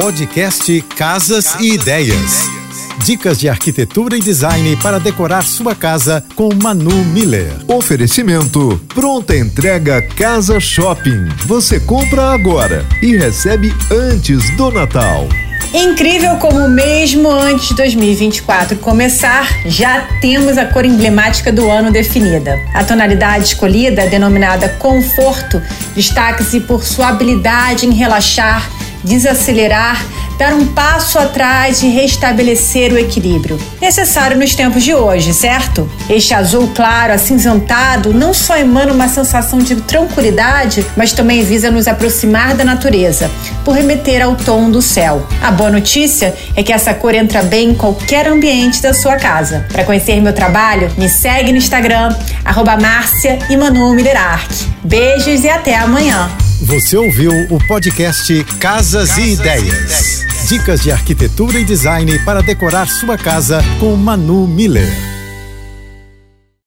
Podcast Casas e Ideias. Dicas de arquitetura e design para decorar sua casa com Manu Miller. Oferecimento: pronta entrega Casa Shopping. Você compra agora e recebe antes do Natal. Incrível como mesmo antes de 2024 começar, já temos a cor emblemática do ano definida. A tonalidade escolhida, denominada conforto, destaca-se por sua habilidade em relaxar, desacelerar dar um passo atrás e restabelecer o equilíbrio. Necessário nos tempos de hoje, certo? Este azul claro, acinzentado, não só emana uma sensação de tranquilidade, mas também visa nos aproximar da natureza, por remeter ao tom do céu. A boa notícia é que essa cor entra bem em qualquer ambiente da sua casa. Para conhecer meu trabalho, me segue no Instagram, arroba Beijos e até amanhã. Você ouviu o podcast Casas, Casas e, ideias. e Ideias. Dicas de arquitetura e design para decorar sua casa com Manu Miller.